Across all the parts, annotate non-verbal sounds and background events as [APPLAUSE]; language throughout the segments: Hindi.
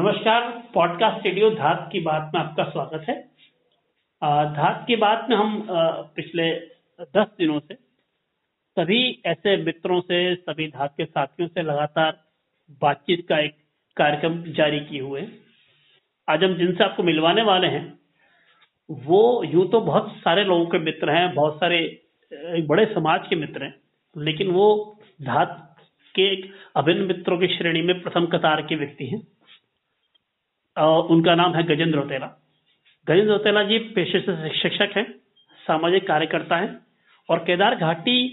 नमस्कार पॉडकास्ट स्टूडियो धात की बात में आपका स्वागत है। धात की बात में हम पिछले दस दिनों से सभी ऐसे मित्रों से, सभी धात के साथियों से लगातार बातचीत का एक कार्यक्रम जारी किए हुए आज हम जिनसे आपको मिलवाने वाले हैं, वो यूँ तो बहुत सारे लोगों के मित्र हैं, बहुत सारे बड़े समाज के मित्र हैं, लेकिन वो धात के एक अभिन्न मित्रों की श्रेणी में प्रथम कतार के व्यक्ति हैं। उनका नाम है गजेंद्र रौतेला गजेंद्र रौतेला जी पेशे से शिक्षक हैं, सामाजिक कार्यकर्ता हैं, और केदार घाटी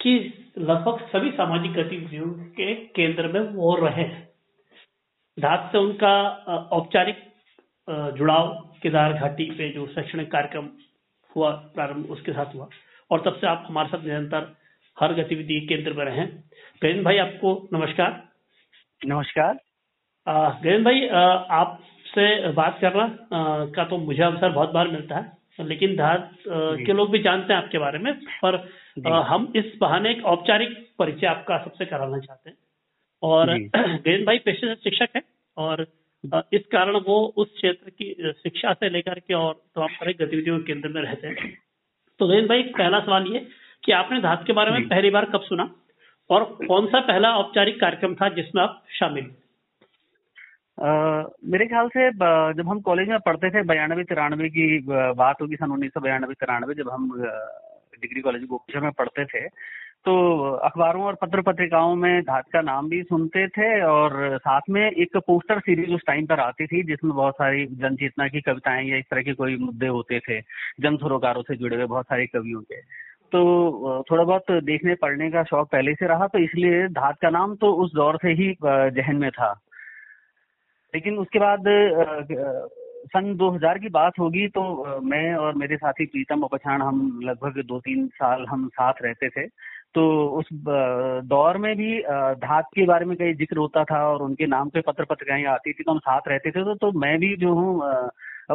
की लगभग सभी सामाजिक गतिविधियों के केंद्र में वो रहे हैं। धात से उनका औपचारिक जुड़ाव केदार घाटी पे जो शैक्षणिक कार्यक्रम हुआ, प्रारंभ उसके साथ हुआ। और तब से आप हमारे साथ निरंतर हर गतिविधि केंद्र में रहे गजेंद्र भाई, आपको नमस्कार। नमस्कार। गजेंद्र भाई आपसे बात करना का तो मुझे अवसर बहुत बार मिलता है लेकिन धात के लोग भी जानते हैं आपके बारे में पर हम इस बहाने एक औपचारिक परिचय आपका सबसे कराना चाहते हैं। और [CLEARS THROAT] गजेंद्र भाई पेशे से शिक्षक है और इस कारण वो उस क्षेत्र की शिक्षा से लेकर के और तरह गतिविधियों के केंद्र में रहते हैं। तो गजेंद्र भाई पहला सवाल ये कि आपने धात के बारे में पहली बार कब सुना और कौन सा पहला औपचारिक कार्यक्रम था जिसमें आप शामिल हुए मेरे ख्याल से जब हम कॉलेज में पढ़ते थे बयानबे तिरानवे की बात होगी सन उन्नीस सौ बयानबे तिरानवे, जब हम डिग्री कॉलेज गोपेश्वर में पढ़ते थे तो अखबारों और पत्र पत्रिकाओं में घाट का नाम भी सुनते थे और साथ में एक पोस्टर सीरीज़ उस टाइम पर आती थी, जिसमें बहुत सारी जन चेतना की कविताएँ या इस तरह के कोई मुद्दे होते थे, जन सरोकारों से जुड़े हुए बहुत सारे कवियों के। तो थोड़ा बहुत देखने पढ़ने का शौक पहले से रहा तो इसलिए धात का नाम तो उस दौर से ही जहन में था। लेकिन उसके बाद सन 2000 की बात होगी तो मैं और मेरे साथी प्रीतम उपछाण हम लगभग दो तीन साल हम साथ रहते थे। तो उस दौर में भी धात के बारे में कई ज़िक्र होता था और उनके नाम पे पत्र पत्रिकाएँ आती थी तो हम साथ रहते थे। तो, तो मैं भी जो हूँ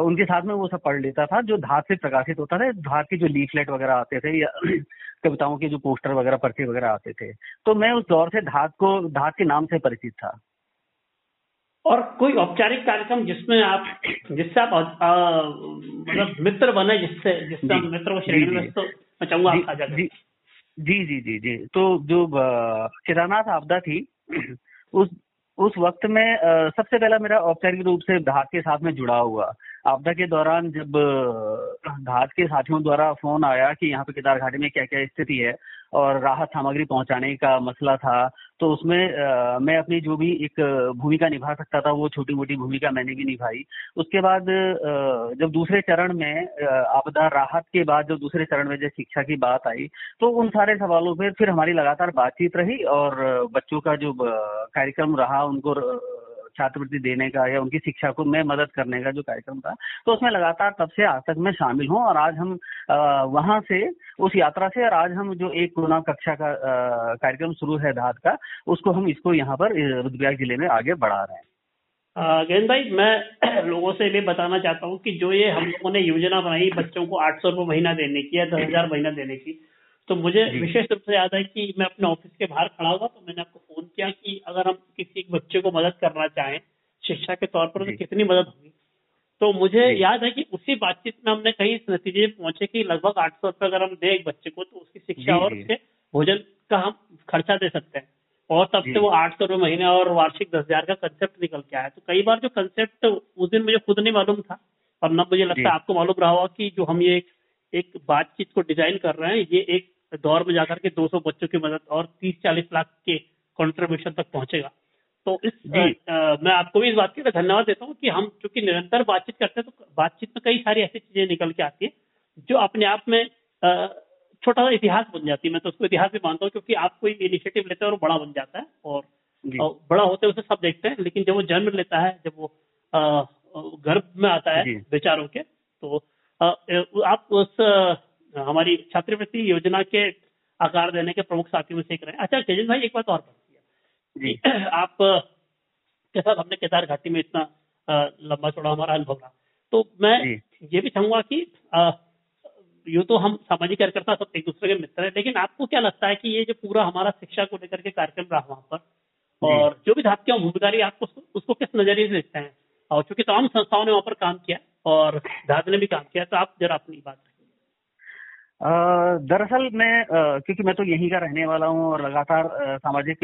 उनके साथ में वो सब पढ़ लेता था जो धात से प्रकाशित होता था। धात के जो लीफलेट वगैरह आते थे या [CLEARS THROAT] कविताओं के जो पोस्टर वगैरह पर्चे वगैरह आते थे। तो मैं उस दौर से धात को धात के नाम से परिचित था। और कोई औपचारिक कार्यक्रम जिसमें आप जिससे आप मतलब मित्र बने जिससे जिससे हम मित्र को श्रेणी में तो मैं चाहूँगा आप साझा जी। जी जी जी जी। तो जो केदारनाथ आपदा थी उस उस वक्त में सबसे पहला मेरा औपचारिक रूप से घाट के साथ में जुड़ा हुआ। आपदा के दौरान जब घाट के साथियों द्वारा फ़ोन आया कि यहाँ पे केदार घाटी में क्या क्या स्थिति है और राहत सामग्री पहुँचाने का मसला था। तो उसमें आ, मैं अपनी जो भी एक भूमिका निभा सकता था वो छोटी मोटी भूमिका मैंने भी निभाई। उसके बाद जब दूसरे चरण में आपदा राहत के बाद जब दूसरे चरण में जब शिक्षा की बात आई तो उन सारे सवालों पर फिर हमारी लगातार बातचीत रही और बच्चों का जो कार्यक्रम रहा उनको छात्रवृत्ति देने का या उनकी शिक्षा को में मदद करने का जो कार्यक्रम था तो उसमें लगातार तब से आज तक मैं शामिल हूँ और आज हम वहाँ से उस यात्रा से और आज हम जो एक कोरोना कक्षा का कार्यक्रम शुरू है धात का, उसको हम इसको यहाँ पर रुद्रप्रयाग ज़िले में आगे बढ़ा रहे हैं। गेंद भाई, मैं [CLEARS THROAT] लोगों से भी बताना चाहता हूँ कि जो ये हम लोगों ने योजना बनाई बच्चों को आठ सौ रुपये महीना देने की या दस हज़ार महीना देने की तो मुझे विशेष रूप से याद है कि मैं अपने ऑफ़िस के बाहर खड़ा हुआ तो मैंने आपको फ़ोन किया कि अगर हम किसी बच्चे को मदद करना चाहें शिक्षा के तौर पर तो कितनी मदद होगी? तो मुझे याद है कि उसी बातचीत में हमने कहीं इस नतीजे पहुँचे कि लगभग आठ सौ रुपये अगर हम दें एक बच्चे को तो उसकी शिक्षा और उसके भोजन का हम खर्चा दे सकते हैं। और तब से वो आठ सौ रुपये महीने और वार्षिक दस हज़ार का कंसेप्ट निकल के आया। तो कई बार जो कंसेप्ट उस दिन मुझे खुद नहीं मालूम था और न मुझे लगता है आपको मालूम रहा होगा कि जो हम ये एक बातचीत को डिज़ाइन कर रहे हैं ये एक दौर में जाकर के 200 बच्चों की मदद और 30-40 लाख के कंट्रीब्यूशन तक पहुंचेगा। तो इस आ, मैं आपको भी इस बात के धन्यवाद देता हूँ कि हम चूँकि निरंतर बातचीत करते हैं तो बातचीत में कई सारी ऐसी चीज़ें निकल के आती है जो अपने आप में छोटा सा इतिहास बन जाती है। मैं तो उसको इतिहास भी मानता हूँ क्योंकि आप कोई इनिशिएटिव लेते हैं और बड़ा बन जाता है और, बड़ा होते उसे सब देखते हैं लेकिन जब वो जन्म लेता है जब वो गर्भ में आता है विचारों के तो आप उस हमारी छात्रवृत्ति योजना के आकार देने के प्रमुख साथियों में से एक रहे अच्छा तेजन भाई एक बात और जी। [CLEARS THROAT] आप के साथ हमने केदार घाटी में इतना लंबा चौड़ा हमारा अनुभव रहा। तो मैं ये भी चाहूँगा कि यूँ तो हम सामाजिक कार्यकर्ता सब एक दूसरे के मित्र हैं लेकिन आपको क्या लगता है कि ये जो पूरा हमारा शिक्षा को लेकर के कार्यक्रम रहा वहाँ पर और जो भी धात की भूमिकारी आपको उसको किस नज़रिए से देखते हैं? और चूँकि तमाम संस्थाओं ने वहाँ पर काम किया और धात ने भी काम किया तो आप जरा अपनी बात दरअसल मैं क्योंकि मैं तो यहीं का रहने वाला हूँ और लगातार सामाजिक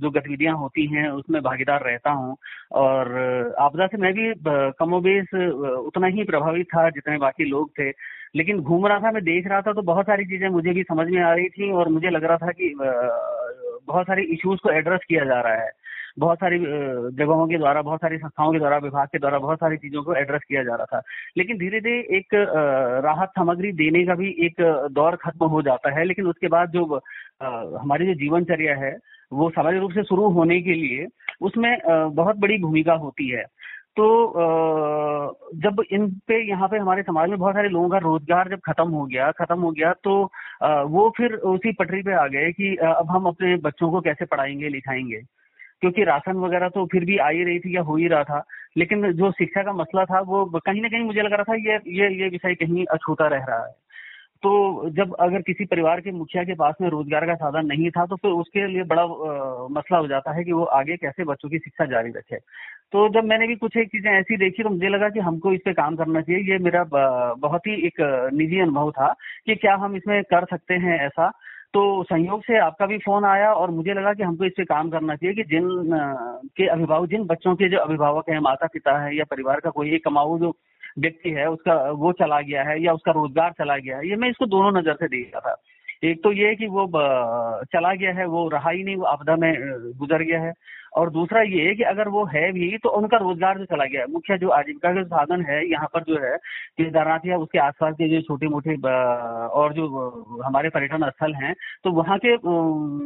जो गतिविधियाँ होती हैं उसमें भागीदार रहता हूँ और आपदा से मैं भी कमोबेश उतना ही प्रभावित था जितने बाकी लोग थे। लेकिन घूम रहा था, मैं देख रहा था तो बहुत सारी चीज़ें मुझे भी समझ में आ रही थी और मुझे लग रहा था कि बहुत सारे इश्यूज़ को एड्रेस किया जा रहा है। बहुत सारी जगहों के द्वारा, बहुत सारी संस्थाओं के द्वारा, विभाग के द्वारा बहुत सारी चीज़ों को एड्रेस किया जा रहा था। लेकिन धीरे धीरे एक राहत सामग्री देने का भी एक दौर खत्म हो जाता है। लेकिन उसके बाद जो हमारी जो जीवनचर्या है, वो सामाजिक रूप से शुरू होने के लिए उसमें बहुत बड़ी भूमिका होती है। तो जब इन पे, यहाँ पे हमारे समाज में बहुत सारे लोगों का रोज़गार जब खत्म हो गया, खत्म हो गया तो वो फिर उसी पटरी पे आ गए कि अब हम अपने बच्चों को कैसे पढ़ाएँगे, लिखाएँगे। क्योंकि राशन वगैरह तो फिर भी आ ही रही थी या हो ही रहा था लेकिन जो शिक्षा का मसला था वो कहीं ना कहीं मुझे लग रहा था ये ये ये विषय कहीं अछूता रह रहा है। तो जब अगर किसी परिवार के मुखिया के पास में रोज़गार का साधन नहीं था तो फिर उसके लिए बड़ा आ, मसला हो जाता है कि वो आगे कैसे बच्चों की शिक्षा जारी रखे। तो जब मैंने भी कुछ एक चीज़ें ऐसी देखी तो मुझे लगा कि हमको इस पे काम करना चाहिए। ये मेरा बहुत ही एक निजी अनुभव था कि क्या हम इसमें कर सकते हैं ऐसा। तो संयोग से आपका भी फ़ोन आया और मुझे लगा कि हमको इससे काम करना चाहिए कि जिन के अभिभावक, जिन बच्चों के जो अभिभावक है माता पिता है या परिवार का कोई एक कमाऊ जो व्यक्ति है, उसका वो चला गया है या उसका रोज़गार चला गया है, ये मैं इसको दोनों नज़र से देख रहा था। एक तो ये है कि वो चला गया है, वो रहा ही नहीं, वो आपदा में गुजर गया है। और दूसरा ये है कि अगर वो है भी तो उनका रोज़गार जो चला गया है। मुख्य जो आजीविका का साधन है, यहाँ पर जो है, केदारनाथ या उसके आसपास के जो छोटे मोटे और जो हमारे पर्यटन स्थल हैं तो वहाँ के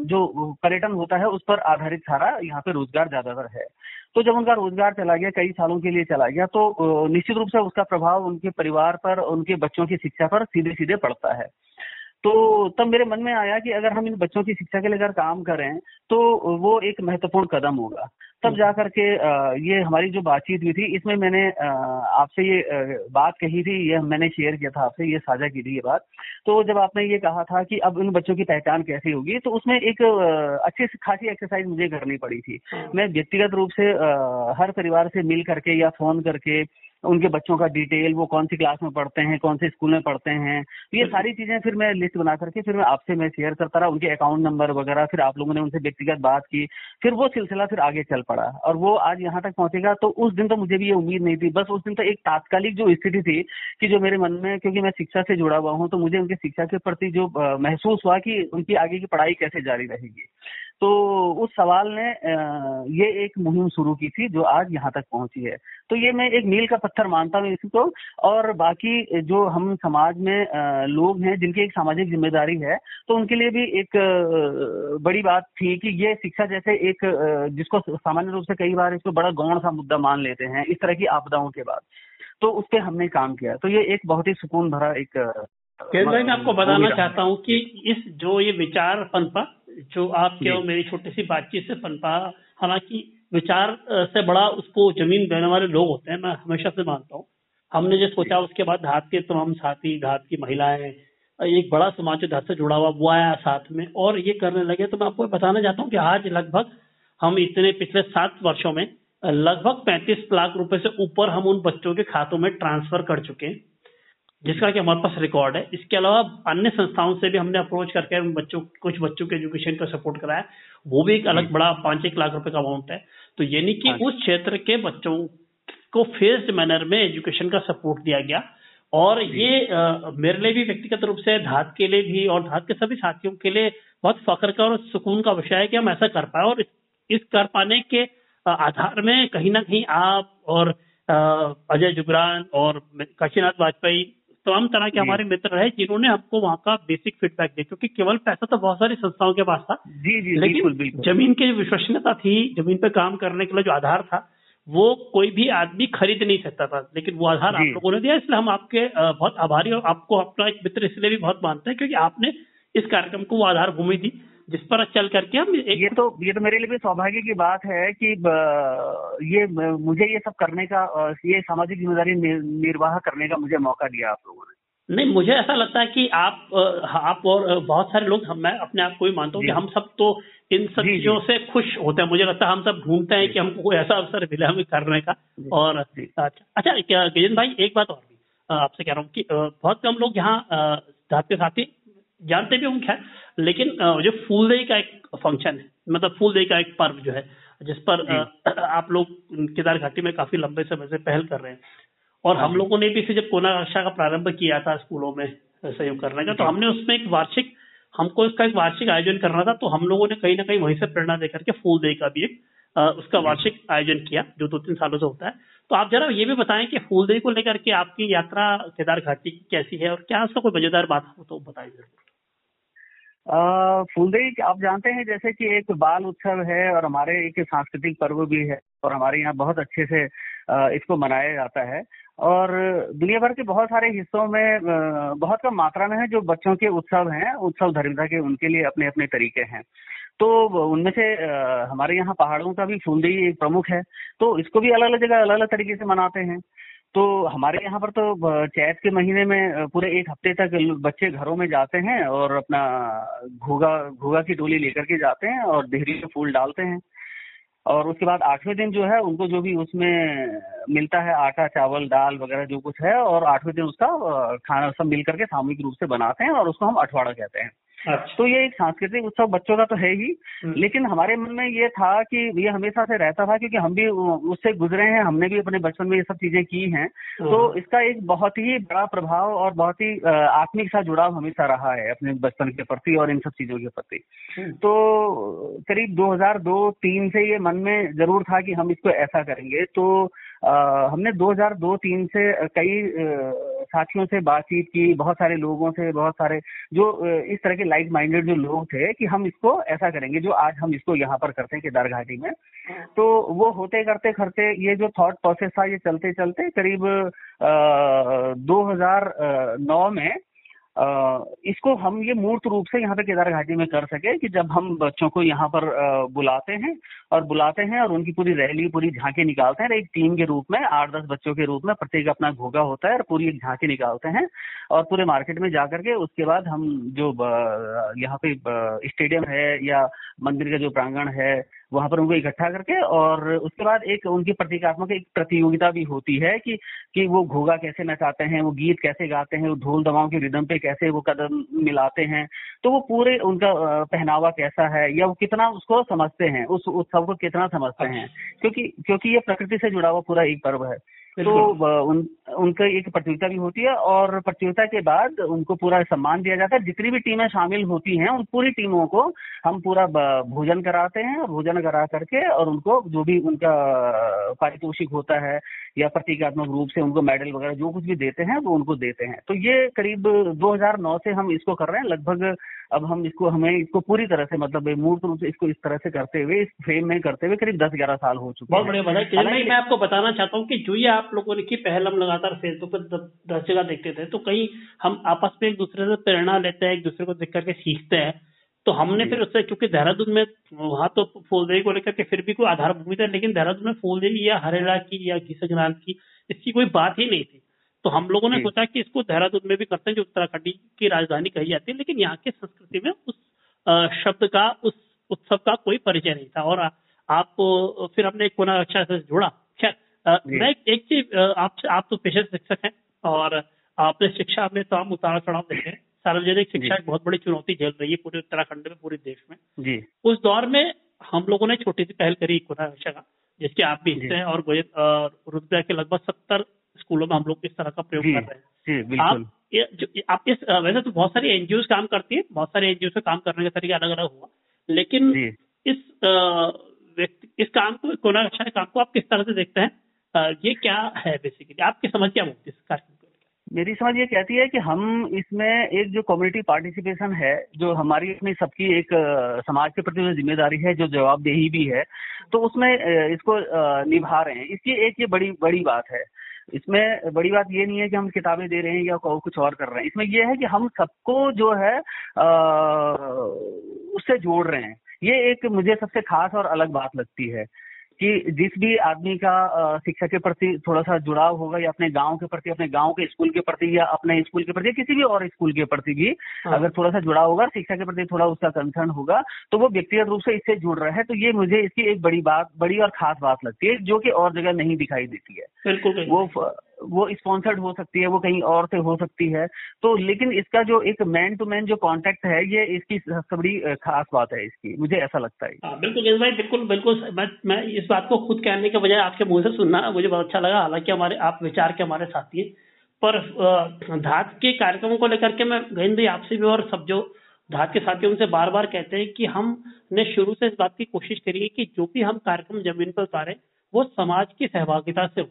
जो पर्यटन होता है, उस पर आधारित सारा यहाँ पे रोज़गार ज़्यादातर है। तो जब उनका रोज़गार चला गया, कई सालों के लिए चला गया तो निश्चित रूप से उसका प्रभाव उनके परिवार पर, उनके बच्चों की शिक्षा पर सीधे सीधे पड़ता है। तो तब मेरे मन में आया कि अगर हम इन बच्चों की शिक्षा के लिए अगर काम करें तो वो एक महत्वपूर्ण कदम होगा तब हम्म। जा करके ये हमारी जो बातचीत हुई थी इसमें मैंने आपसे ये बात कही थी ये मैंने शेयर किया था आपसे ये साझा की थी ये बात तो जब आपने ये कहा था कि अब इन बच्चों की पहचान कैसी होगी तो उसमें एक अच्छी खासी एक्सरसाइज मुझे करनी पड़ी थी हाँ। मैं व्यक्तिगत रूप से हर परिवार से मिल करके या फ़ोन करके उनके बच्चों का डिटेल वो कौन सी क्लास में पढ़ते हैं कौन से स्कूल में पढ़ते हैं तो ये सारी चीज़ें फिर मैं लिस्ट बना करके फिर मैं आपसे मैं शेयर करता रहा उनके अकाउंट नंबर वगैरह फिर आप लोगों ने उनसे व्यक्तिगत बात की फिर वो सिलसिला फिर आगे चल पड़ा। और वो आज यहाँ तक पहुंचेगा तो उस दिन तो मुझे भी ये उम्मीद नहीं थी बस उस दिन तो एक तात्कालिक जो स्थिति थी कि जो मेरे मन में क्योंकि मैं शिक्षा से जुड़ा हुआ हूँ तो मुझे उनकी शिक्षा के प्रति जो महसूस हुआ कि उनकी आगे की पढ़ाई कैसे जारी रहेगी। तो उस सवाल ने ये एक मुहिम शुरू की थी जो आज यहाँ तक पहुँची है। तो ये मैं एक मील का पत्थर मानता हूँ इसको और बाकी जो हम समाज में लोग हैं जिनकी एक सामाजिक ज़िम्मेदारी है तो उनके लिए भी एक बड़ी बात थी कि ये शिक्षा जैसे एक जिसको सामान्य रूप से कई बार इसको बड़ा गौण सा मुद्दा मान लेते हैं इस तरह की आपदाओं के बाद तो उस पर हमने काम किया। तो ये एक बहुत ही सुकून भरा एक भाई मैं आपको बताना चाहता हूँ कि इस जो ये विचार पनपा जो आपके और मेरी छोटी सी बातचीत से पनपा हालाँकि विचार से बड़ा उसको ज़मीन देने वाले लोग होते हैं मैं हमेशा से मानता हूँ। हमने जो सोचा उसके बाद धात के तमाम साथी धात की महिलाएँ एक बड़ा समाज जो धात से जुड़ा हुआ वो आया साथ में और ये करने लगे। तो मैं आपको बताना चाहता हूँ कि आज लगभग हम इतने पिछले सात वर्षों में लगभग पैंतीस लाख रुपए से ऊपर हम उन बच्चों के खातों में ट्रांसफ़र कर चुके हैं। जिसका कि हमारे पास रिकॉर्ड है। इसके अलावा अन्य संस्थाओं से भी हमने अप्रोच करके बच्चों कुछ बच्चों के एजुकेशन का सपोर्ट कराया वो भी एक अलग बड़ा पाँच एक लाख रुपए का अमाउंट है। तो यानी कि हाँ उस क्षेत्र के बच्चों को फेस्ड मैनर में एजुकेशन का सपोर्ट दिया गया। और ये आ, मेरे लिए भी व्यक्तिगत रूप से धात के लिए भी और धात के सभी साथियों के लिए बहुत फख्र का और सुकून का विषय है कि हम ऐसा कर पाए। और इस, इस कर पाने के आधार में कहीं ना कहीं आप और अजय जुगरान और काशीनाथ वाजपेयी तमाम तरह के हमारे मित्र रहे जिन्होंने हमको वहाँ का बेसिक फीडबैक दिया क्योंकि केवल पैसा तो बहुत सारी संस्थाओं के पास था। जी जी लेकिन बिल्कुल, बिल्कुल। ज़मीन की जो विश्वसनीयता थी ज़मीन पे काम करने के लिए जो आधार था वो कोई भी आदमी खरीद नहीं सकता था। लेकिन वो आधार आप लोगों ने दिया इसलिए हम आपके बहुत आभारी और आपको अपना एक मित्र इसलिए भी बहुत मानते हैं क्योंकि आपने इस कार्यक्रम को वो आधार भूमि दी। जिस पर चल करके हम एक ये तो ये तो मेरे लिए भी सौभाग्य की बात है कि ये मुझे ये सब करने का ये सामाजिक ज़िम्मेदारी निर्वाह करने का मुझे मौका दिया आप लोगों ने। नहीं मुझे ऐसा लगता है कि आप आप और बहुत सारे लोग हम मैं अपने आप को ही मानता हूँ कि हम सब तो इन सब चीज़ों से खुश होते हैं। मुझे लगता है हम सब ढूंढते हैं कि हमको कोई ऐसा अवसर मिले हमें करने का। और अच्छा अच्छा गजेंद्र भाई एक बात और भी आपसे कह रहा हूँ कि बहुत कम लोग यहाँ जाते साथी जानते भी होंगे लेकिन जो फूलदेई का एक फ़ंक्शन है मतलब फूलदेई का एक पर्व जो है जिस पर आप लोग केदार घाटी में काफ़ी लंबे समय से पहल कर रहे हैं। और हम हाँ। लोगों ने भी इसे जब कोना कक्षा का प्रारंभ किया था स्कूलों में सहयोग करने का तो हमने उसमें एक वार्षिक हमको इसका एक वार्षिक आयोजन करना था तो हम लोगों ने कहीं ना कहीं वहीं से प्रेरणा देकर के फूल दे का भी एक उसका वार्षिक आयोजन किया जो दो तीन सालों से होता है। तो आप जरा ये भी बताएँ कि फूलदेही को लेकर के आपकी यात्रा केदार घाटी की कैसी है और क्या उसका कोई मज़ेदार बात हो तो बताइए ज़रूर। फूलदेई आप जानते हैं जैसे कि एक बाल उत्सव है और हमारे एक सांस्कृतिक पर्व भी है और हमारे यहाँ बहुत अच्छे से इसको मनाया जाता है। और दुनिया भर के बहुत सारे हिस्सों में बहुत कम मात्रा में है जो बच्चों के उत्सव हैं, उत्सव धर्मिता के, उनके लिए अपने अपने तरीके हैं। तो उनमें से हमारे यहाँ पहाड़ों का भी फूलदेई एक प्रमुख है तो इसको भी अलग अलग जगह अलग अलग तरीके से मनाते हैं। तो हमारे यहाँ पर तो चैत के महीने में पूरे एक हफ़्ते तक बच्चे घरों में जाते हैं और अपना, घोगा घोगा की डोली लेकर के जाते हैं और देहरी में फूल डालते हैं। और उसके बाद आठवें दिन जो है, उनको जो भी उसमें मिलता है, आटा, चावल, दाल वगैरह जो कुछ है, और आठवें दिन उसका खाना सब मिल करके सामूहिक रूप से बनाते हैं और उसको हम अठवाड़ा कहते हैं। अच्छा। तो ये एक सांस्कृतिक उत्सव बच्चों का तो है ही हम्म। लेकिन हमारे मन में ये था कि ये हमेशा से रहता था क्योंकि हम भी उससे गुजरे हैं हमने भी अपने बचपन में ये सब चीज़ें की हैं तो हाँ। इसका एक बहुत ही बड़ा प्रभाव और बहुत ही आत्मिक सा जुड़ाव हमेशा रहा है अपने बचपन के प्रति और इन सब चीज़ों के प्रति हम्म। तो करीब 2002-3 से ये मन में ज़रूर था कि हम इसको ऐसा करेंगे तो हमने 2002-3 से कई साथियों से बातचीत की बहुत सारे लोगों से बहुत सारे जो इस तरह के लाइक माइंडेड जो लोग थे कि हम इसको ऐसा करेंगे जो आज हम इसको यहाँ पर करते हैं केदार घाटी में हाँ। तो वो होते करते करते ये जो थॉट प्रोसेस था ये चलते चलते करीब दो हज़ार नौ में इसको हम ये मूर्त रूप से यहाँ पे केदार घाटी में कर सके कि जब हम बच्चों को यहाँ पर बुलाते हैं और बुलाते हैं और उनकी पूरी रैली, पूरी झांकी निकालते हैं एक टीम के रूप में, आठ दस बच्चों के रूप में प्रत्येक अपना घोगा होता है और पूरी एक झांकी निकालते हैं और पूरे मार्केट में जाकर के उसके बाद हम जो यहाँ पे स्टेडियम है या मंदिर का जो प्रांगण है वहाँ पर उनको इकट्ठा करके और उसके बाद एक उनकी प्रतीकात्मक एक प्रतियोगिता भी होती है कि कि वो घोगा कैसे नचाते हैं वो गीत कैसे गाते हैं वो ढोल दवाओं के रिदम पे कैसे वो कदम मिलाते हैं। तो वो पूरे उनका पहनावा कैसा है या वो कितना उसको समझते हैं उस उत्सव को कितना समझते हैं। अच्छा। क्योंकि क्योंकि ये प्रकृति से जुड़ा हुआ पूरा एक पर्व है। तो उन उनका एक प्रतियोगिता भी होती है और प्रतियोगिता के बाद उनको पूरा सम्मान दिया जाता है। जितनी भी टीमें शामिल होती हैं उन पूरी टीमों को हम पूरा भोजन कराते हैं भोजन करा करके और उनको जो भी उनका पारितोषिक होता है या प्रतीकात्मक रूप से उनको मेडल वगैरह जो कुछ भी देते हैं वो उनको देते हैं। तो ये करीब 2009 से हम इसको कर रहे हैं। लगभग अब हम इसको हमें इसको पूरी तरह से मतलब मूर्त रूप से इसको इस तरह से करते हुए इस फ्रेम में करते हुए करीब दस ग्यारह साल हो चुके बहुत बढ़िया बधाई मैं आपको बताना चाहता हूँ कि जो ये आप लोगों ने की पहल हम लगातार फेसबुक पर दस जगह देखते थे तो कहीं हम आपस में एक दूसरे से प्रेरणा लेते हैं एक दूसरे को देख करके सीखते हैं तो हमने फिर उससे क्योंकि देहरादून में वहाँ तो फूलदेवी को लेकर के फिर भी कोई आधार भूमि था लेकिन देहरादून में फूलदेवी या हरेला की या घी की इसकी कोई बात ही नहीं थी। तो हम लोगों ने सोचा कि इसको देहरादून में भी करते हैं जो उत्तराखंड की राजधानी कही जाती है लेकिन यहाँ की संस्कृति में उस शब्द का उस उत्सव का कोई परिचय नहीं था। और आप फिर अपने कोना अच्छा से जुड़ा। खैर मैं एक चीज़ आप आप तो पेशे शिक्षक हैं और आपने शिक्षा में तमाम उतार चढ़ाव देखे हैं। सार्वजनिक शिक्षा एक बहुत बड़ी चुनौती झेल रही है पूरे उत्तराखंड में पूरे देश में। जी। उस दौर में हम लोगों ने छोटी सी पहल करी कोना का जिसके आप भी हिस्से हैं और रुद्रप्रयाग के लगभग सत्तर स्कूलों में हम लोग इस तरह का प्रयोग कर रहे हैं। आप ये, जो, आप इस वैसे तो बहुत सारी एनजीओ काम करती है बहुत सारे एनजीओ से काम करने का तरीका अलग अलग हुआ लेकिन इस व्यक्ति इस काम को कोरोना रक्षा काम को आप किस तरह से देखते हैं? ये क्या है बेसिकली आपकी समझ क्या होती है इस कार्यक्रम मेरी समझ ये कहती है कि हम इसमें एक जो कम्युनिटी पार्टिसिपेशन है जो हमारी अपनी सबकी एक समाज के प्रति जो ज़िम्मेदारी है जो जवाबदेही भी है तो उसमें इसको निभा रहे हैं। इसकी एक ये बड़ी बड़ी बात है इसमें बड़ी बात ये नहीं है कि हम किताबें दे रहे हैं या कुछ और कर रहे हैं। इसमें यह है कि हम सबको जो है उससे जोड़ रहे हैं। ये एक मुझे सबसे खास और अलग बात लगती है। कि जिस भी आदमी का शिक्षा के प्रति थोड़ा सा जुड़ाव होगा या अपने गाँव के प्रति अपने गाँव के स्कूल के प्रति या अपने स्कूल के प्रति या किसी भी और स्कूल के प्रति भी हाँ। अगर थोड़ा सा जुड़ाव होगा शिक्षा के प्रति थोड़ा उसका कंसर्न होगा तो वो व्यक्तिगत रूप से इससे जुड़ रहा है। तो ये मुझे इसकी एक बड़ी बात बड़ी और खास बात लगती है जो कि और जगह नहीं दिखाई देती है। बिल्कुल वो वो स्पॉन्सर्ड हो सकती है वो कहीं और से हो सकती है। तो लेकिन इसका जो एक मैन टू मैन जो कांटेक्ट है ये इसकी सबसे बड़ी खास बात है इसकी। मुझे ऐसा लगता है। हाँ, बिल्कुल भाई बिल्कुल बिल्कुल मैं मैं इस बात को खुद कहने के बजाय आपके मुँह से सुनना मुझे बहुत अच्छा लगा। हालाँकि हमारे आप विचार के हमारे साथी हैं। पर धात के कार्यक्रमों को लेकर के मैं गहिंद आपसे भी और सब जो धात के साथियों उनसे बार बार कहते हैं कि हमने शुरू से इस बात की कोशिश करी है कि जो भी हम कार्यक्रम ज़मीन पर उतारे वो समाज की सहभागिता से हो।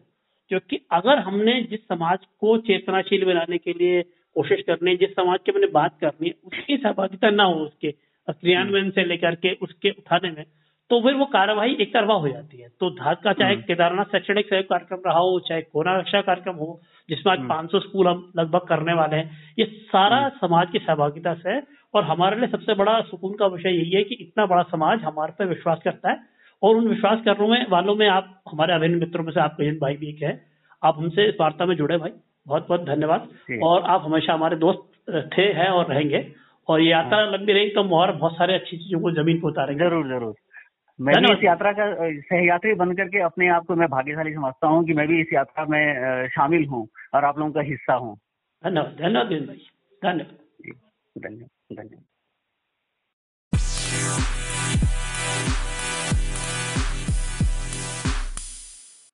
क्योंकि अगर हमने जिस समाज को चेतनाशील बनाने के लिए कोशिश करनी है जिस समाज की हमने बात करनी है उसकी सहभागिता ना हो उसके क्रियान्वयन से लेकर के उसके उठाने में तो फिर वो कार्यवाही एक तरफा हो जाती है तो धात का चाहे हम्म। केदारनाथ शैक्षणिक सहयोग कार्यक्रम रहा हो चाहे कोरोना रक्षा कार्यक्रम हो जिसमें आज 500 हम्म। स्कूल हम लगभग करने वाले हैं ये सारा हम्म। समाज की सहभागिता से और हमारे लिए सबसे बड़ा सुकून का विषय यही है कि इतना बड़ा समाज हमारे पे विश्वास करता है और उन विश्वास कर करने में वालों में आप हमारे अभिन्न मित्रों में से आप कहीं भाई भी एक है। आप हमसे इस वार्ता में जुड़े भाई। बहुत बहुत धन्यवाद। और आप हमेशा हमारे दोस्त थे हैं और रहेंगे। और ये यात्रा हाँ। लंबी रही तो और बहुत सारे अच्छी चीज़ों को ज़मीन पर उतारेंगे। ज़रूर ज़रूर। मैं भी इस यात्रा का सहयात्री बन करके अपने आप को मैं भाग्यशाली समझता हूँ कि मैं भी इस यात्रा में शामिल हूँ और आप लोगों का हिस्सा हूँ। धन्यवाद धन्यवाद भाई। धन्यवाद। धन्यवाद धन्यवाद।